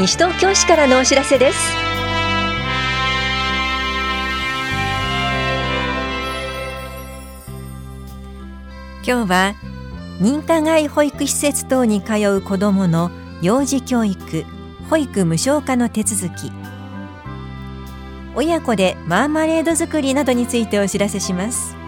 西東京市からのお知らせです。今日は認可外保育施設等に通う子どもの幼児教育保育無償化の手続き。親子でマーマレード作りなどについてお知らせします。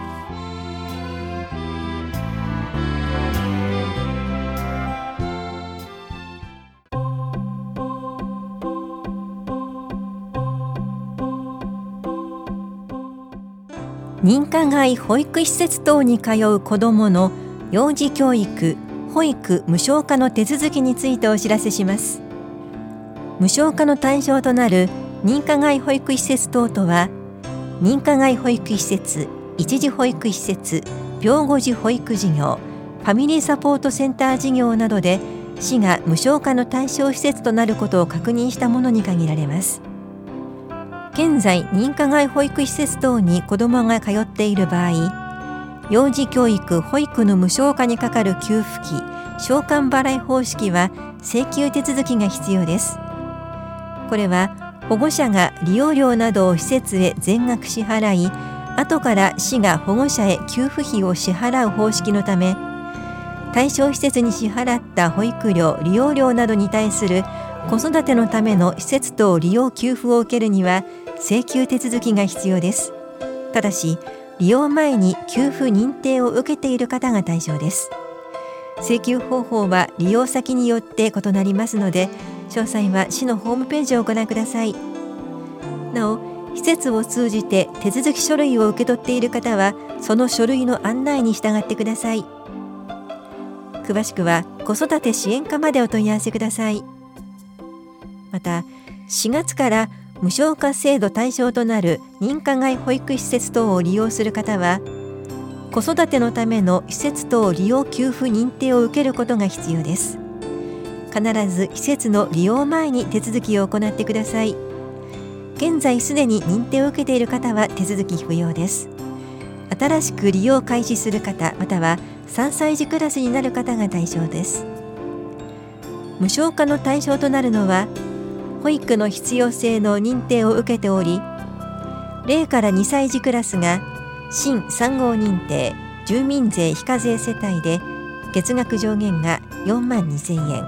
認可外保育施設等に通う子どもの幼児教育保育無償化の手続きについてお知らせします。無償化の対象となる認可外保育施設等とは認可外保育施設一時保育施設病後児保育事業ファミリーサポートセンター事業などで市が無償化の対象施設となることを確認したものに限られます。現在認可外保育施設等に子どもが通っている場合幼児教育保育の無償化にかかる給付費償還払い方式は請求手続きが必要です。これは保護者が利用料などを施設へ全額支払い後から市が保護者へ給付費を支払う方式のため対象施設に支払った保育料利用料などに対する子育てのための施設等利用給付を受けるには請求手続きが必要です。ただし利用前に給付認定を受けている方が対象です。請求方法は利用先によって異なりますので詳細は市のホームページをご覧ください。なお施設を通じて手続き書類を受け取っている方はその書類の案内に従ってください。詳しくは子育て支援課までお問い合わせください。また4月から無償化制度対象となる認可外保育施設等を利用する方は子育てのための施設等利用給付認定を受けることが必要です。必ず施設の利用前に手続きを行ってください。現在すでに認定を受けている方は手続き不要です。新しく利用開始する方または3歳児クラスになる方が対象です。無償化の対象となるのは保育の必要性の認定を受けており0から2歳児クラスが新3号認定住民税非課税世帯で月額上限が4万2000円。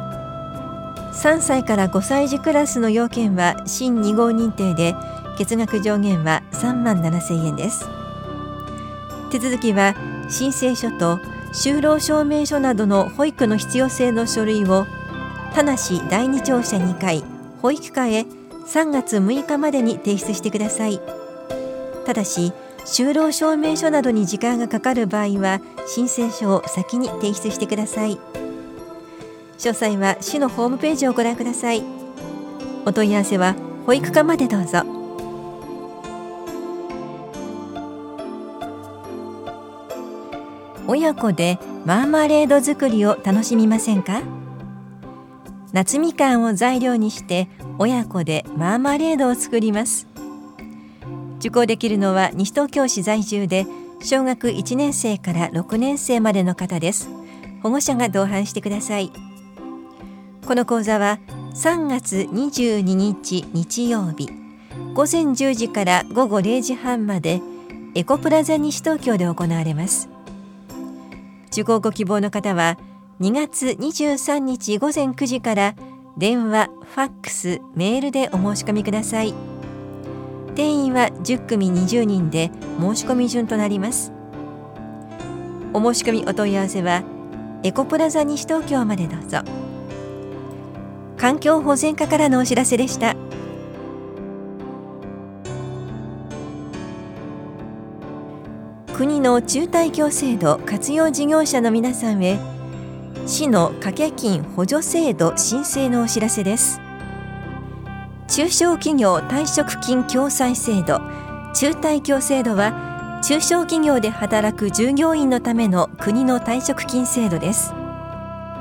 3歳から5歳児クラスの要件は新2号認定で月額上限は3万7000円です。手続きは申請書と就労証明書などの保育の必要性の書類を田梨第二庁舎2階保育課へ3月6日までに提出してください。ただし就労証明書などに時間がかかる場合は申請書を先に提出してください。詳細は市のホームページをご覧ください。お問い合わせは保育課までどうぞ。親子でマーマレード作りを楽しみませんか？夏みかんを材料にして親子でマーマレードを作ります。受講できるのは西東京市在住で小学1年生から6年生までの方です。保護者が同伴してください。この講座は3月22日日曜日午前10時から午後0時半までエコプラザ西東京で行われます。受講ご希望の方は2月23日午前9時から電話、ファックス、メールでお申し込みください。定員は10組20人で申し込み順となります。お申し込みお問い合わせはエコプラザ西東京までどうぞ。環境保全課からのお知らせでした。国の中退協制度活用事業者の皆さんへ市の掛け金補助制度申請のお知らせです。中小企業退職金共済制度。中退協制度は中小企業で働く従業員のための国の退職金制度です。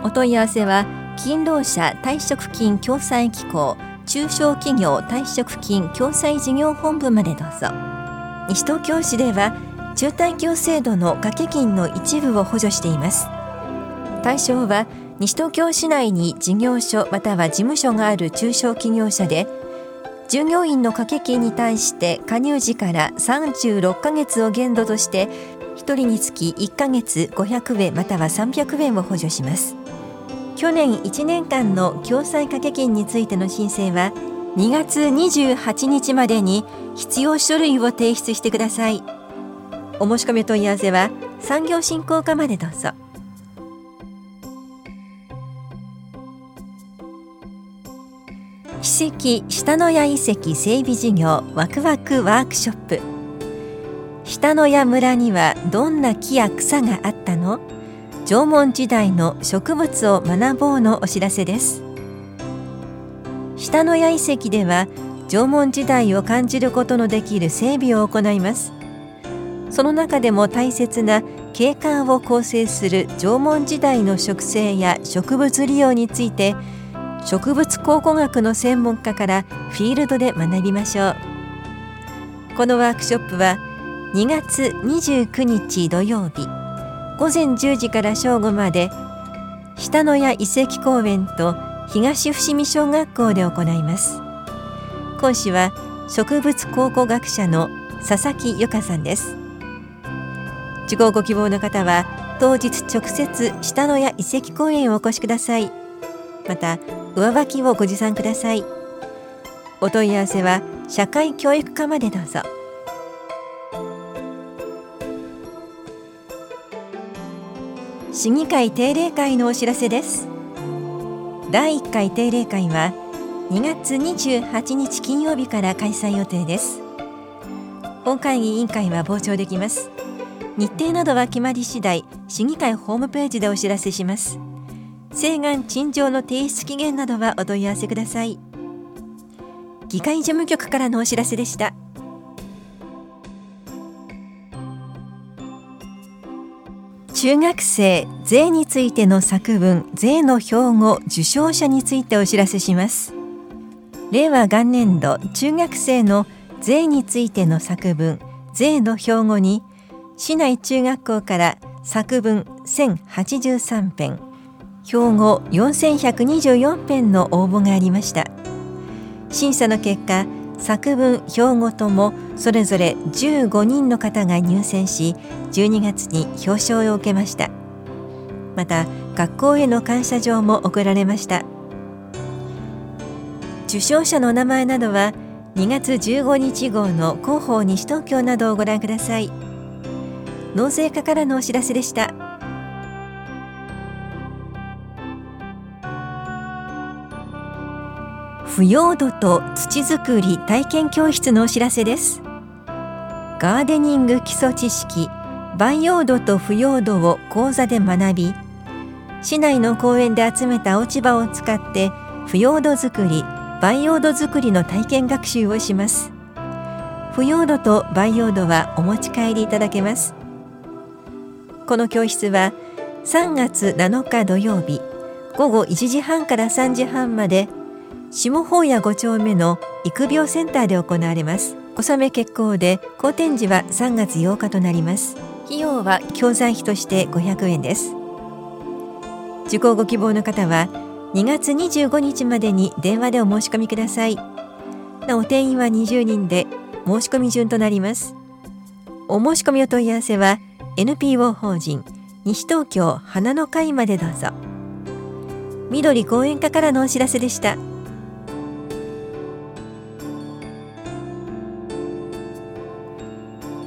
お問い合わせは勤労者退職金共済機構中小企業退職金共済事業本部までどうぞ。西東京市では中退協制度の掛け金の一部を補助しています。対象は西東京市内に事業所または事務所がある中小企業者で従業員の掛け金に対して加入時から36ヶ月を限度として1人につき1ヶ月500円または300円を補助します。去年1年間の共済掛け金についての申請は2月28日までに必要書類を提出してください。お申し込み問い合わせは産業振興課までどうぞ。史跡下野谷遺跡整備事業ワクワクワークショップ。下野谷村にはどんな木や草があったの？縄文時代の植物を学ぼうのお知らせです。下野谷遺跡では縄文時代を感じることのできる整備を行います。その中でも大切な景観を構成する縄文時代の植生や植物利用について植物考古学の専門家からフィールドで学びましょう。このワークショップは2月29日土曜日午前10時から正午まで下野谷遺跡公園と東伏見小学校で行います。講師は植物考古学者の佐々木由香さんです。受講ご希望の方は当日直接下野谷遺跡公園をお越しください。また上履きをご持参ください。お問い合わせは社会教育課までどうぞ。市議会定例会のお知らせです。第1回定例会は2月28日金曜日から開催予定です。本会議委員会は傍聴できます。日程などは決まり次第市議会ホームページでお知らせします。請願陳情の提出期限などはお問い合わせください。議会事務局からのお知らせでした。中学生税についての作文税の標語受賞者についてお知らせします。令和元年度中学生の税についての作文税の標語に市内中学校から作文1083編標語4124編の応募がありました。審査の結果作文標語ともそれぞれ15人の方が入選し12月に表彰を受けました。また学校への感謝状も贈られました。受賞者の名前などは2月15日号の広報西東京などをご覧ください。納税課からのお知らせでした。腐葉土と土作り体験教室のお知らせです。ガーデニング基礎知識培養土と腐葉土を講座で学び市内の公園で集めた落ち葉を使って腐葉土作り培養土作りの体験学習をします。腐葉土と培養土はお持ち帰りいただけます。この教室は3月7日土曜日午後1時半から3時半まで下法屋5丁目の育苗センターで行われます。小雨決行で好展示は3月8日となります。費用は教材費として500円です。受講ご希望の方は2月25日までに電話でお申し込みください。なお定員は20人で申し込み順となります。お申し込みお問い合わせは NPO 法人西東京花の会までどうぞ。緑講演課からのお知らせでした。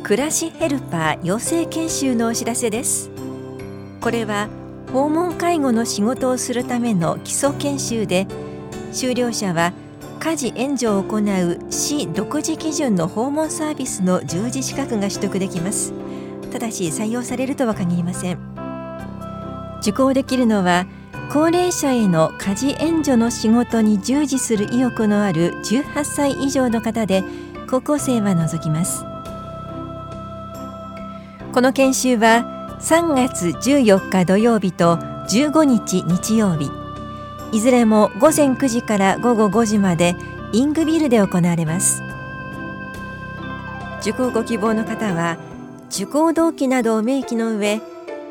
暮らしヘルパー養成研修のお知らせです。これは訪問介護の仕事をするための基礎研修で修了者は家事援助を行う市独自基準の訪問サービスの従事資格が取得できます。ただし採用されるとは限りません。受講できるのは高齢者への家事援助の仕事に従事する意欲のある18歳以上の方で高校生は除きます。この研修は3月14日土曜日と15日日曜日。いずれも午前9時から午後5時までイングビルで行われます。受講ご希望の方は受講動機などを明記の上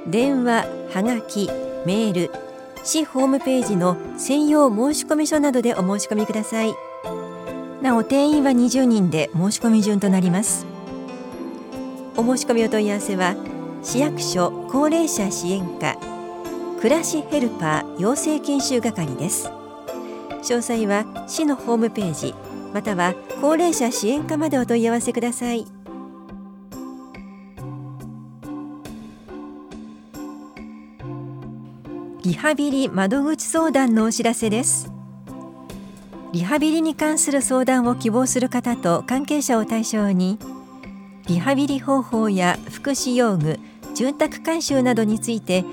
電話はがきメール市ホームページの専用申込書などでお申し込みください。なお定員は20人で申し込み順となります。お申し込みお問い合わせは市役所高齢者支援課暮らしヘルパー養成研修係です。詳細は市のホームページまたは高齢者支援課までお問い合わせください。リハビリ窓口相談のお知らせです。リハビリに関する相談を希望する方と関係者を対象にリハビリ方法や福祉用具住宅改修などについて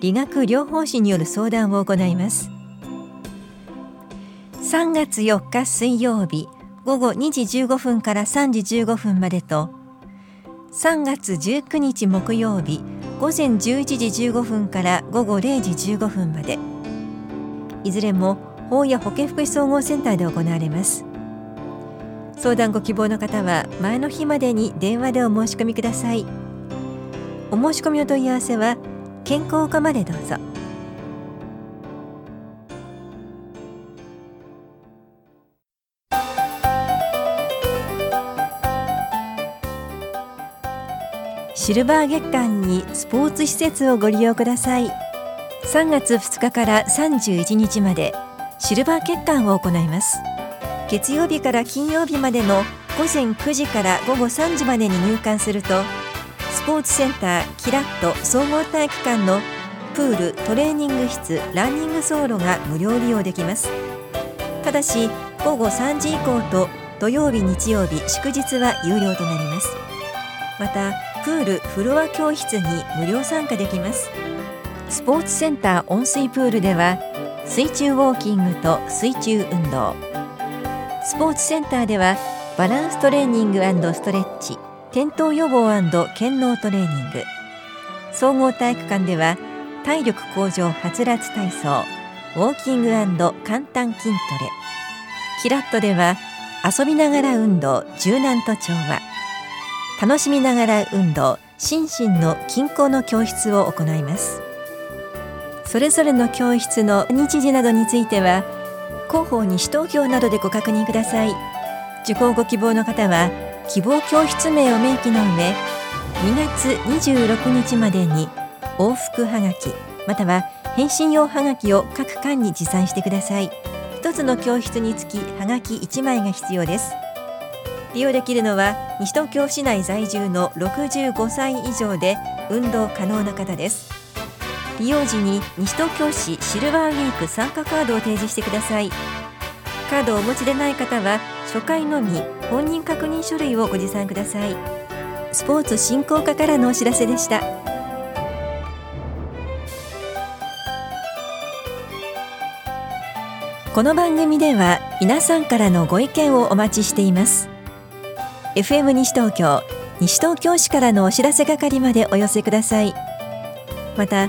理学療法士による相談を行います。3月4日水曜日午後2時15分から3時15分までと3月19日木曜日午前11時15分から午後0時15分までいずれも法や保健福祉総合センターで行われます。相談ご希望の方は前の日までに電話でお申し込みください。お申し込みお問い合わせは健康課までどうぞ。シルバー月間にスポーツ施設をご利用ください。3月2日から31日までシルバー月間を行います。月曜日から金曜日までの午前9時から午後3時までに入館するとスポーツセンターキラット総合体育館のプールトレーニング室ランニング走路が無料利用できます。ただし午後3時以降と土曜日日曜日祝日は有料となります。またプールフロア教室に無料参加できます。スポーツセンター温水プールでは水中ウォーキングと水中運動。スポーツセンターではバランストレーニングストレッチ転倒予防健脳トレーニング。総合体育館では体力向上はつらつ体操ウォーキング簡単筋トレ。キラットでは遊びながら運動柔軟と調和。楽しみながら運動心身の均衡の教室を行います。それぞれの教室の日時などについては広報西東京などでご確認ください。受講ご希望の方は希望教室名を明記の上2月26日までに往復はがきまたは返信用はがきを各館に持参してください。一つの教室につきはがき1枚が必要です。利用できるのは西東京市内在住の65歳以上で運動可能な方です。利用時に西東京市シルバーウィーク参加カードを提示してください。カードをお持ちでない方は初回のみ本人確認書類をご持参ください。スポーツ振興課からのお知らせでした。この番組では皆さんからのご意見をお待ちしています。FM 西東京西東京市からのお知らせ係までお寄せください。また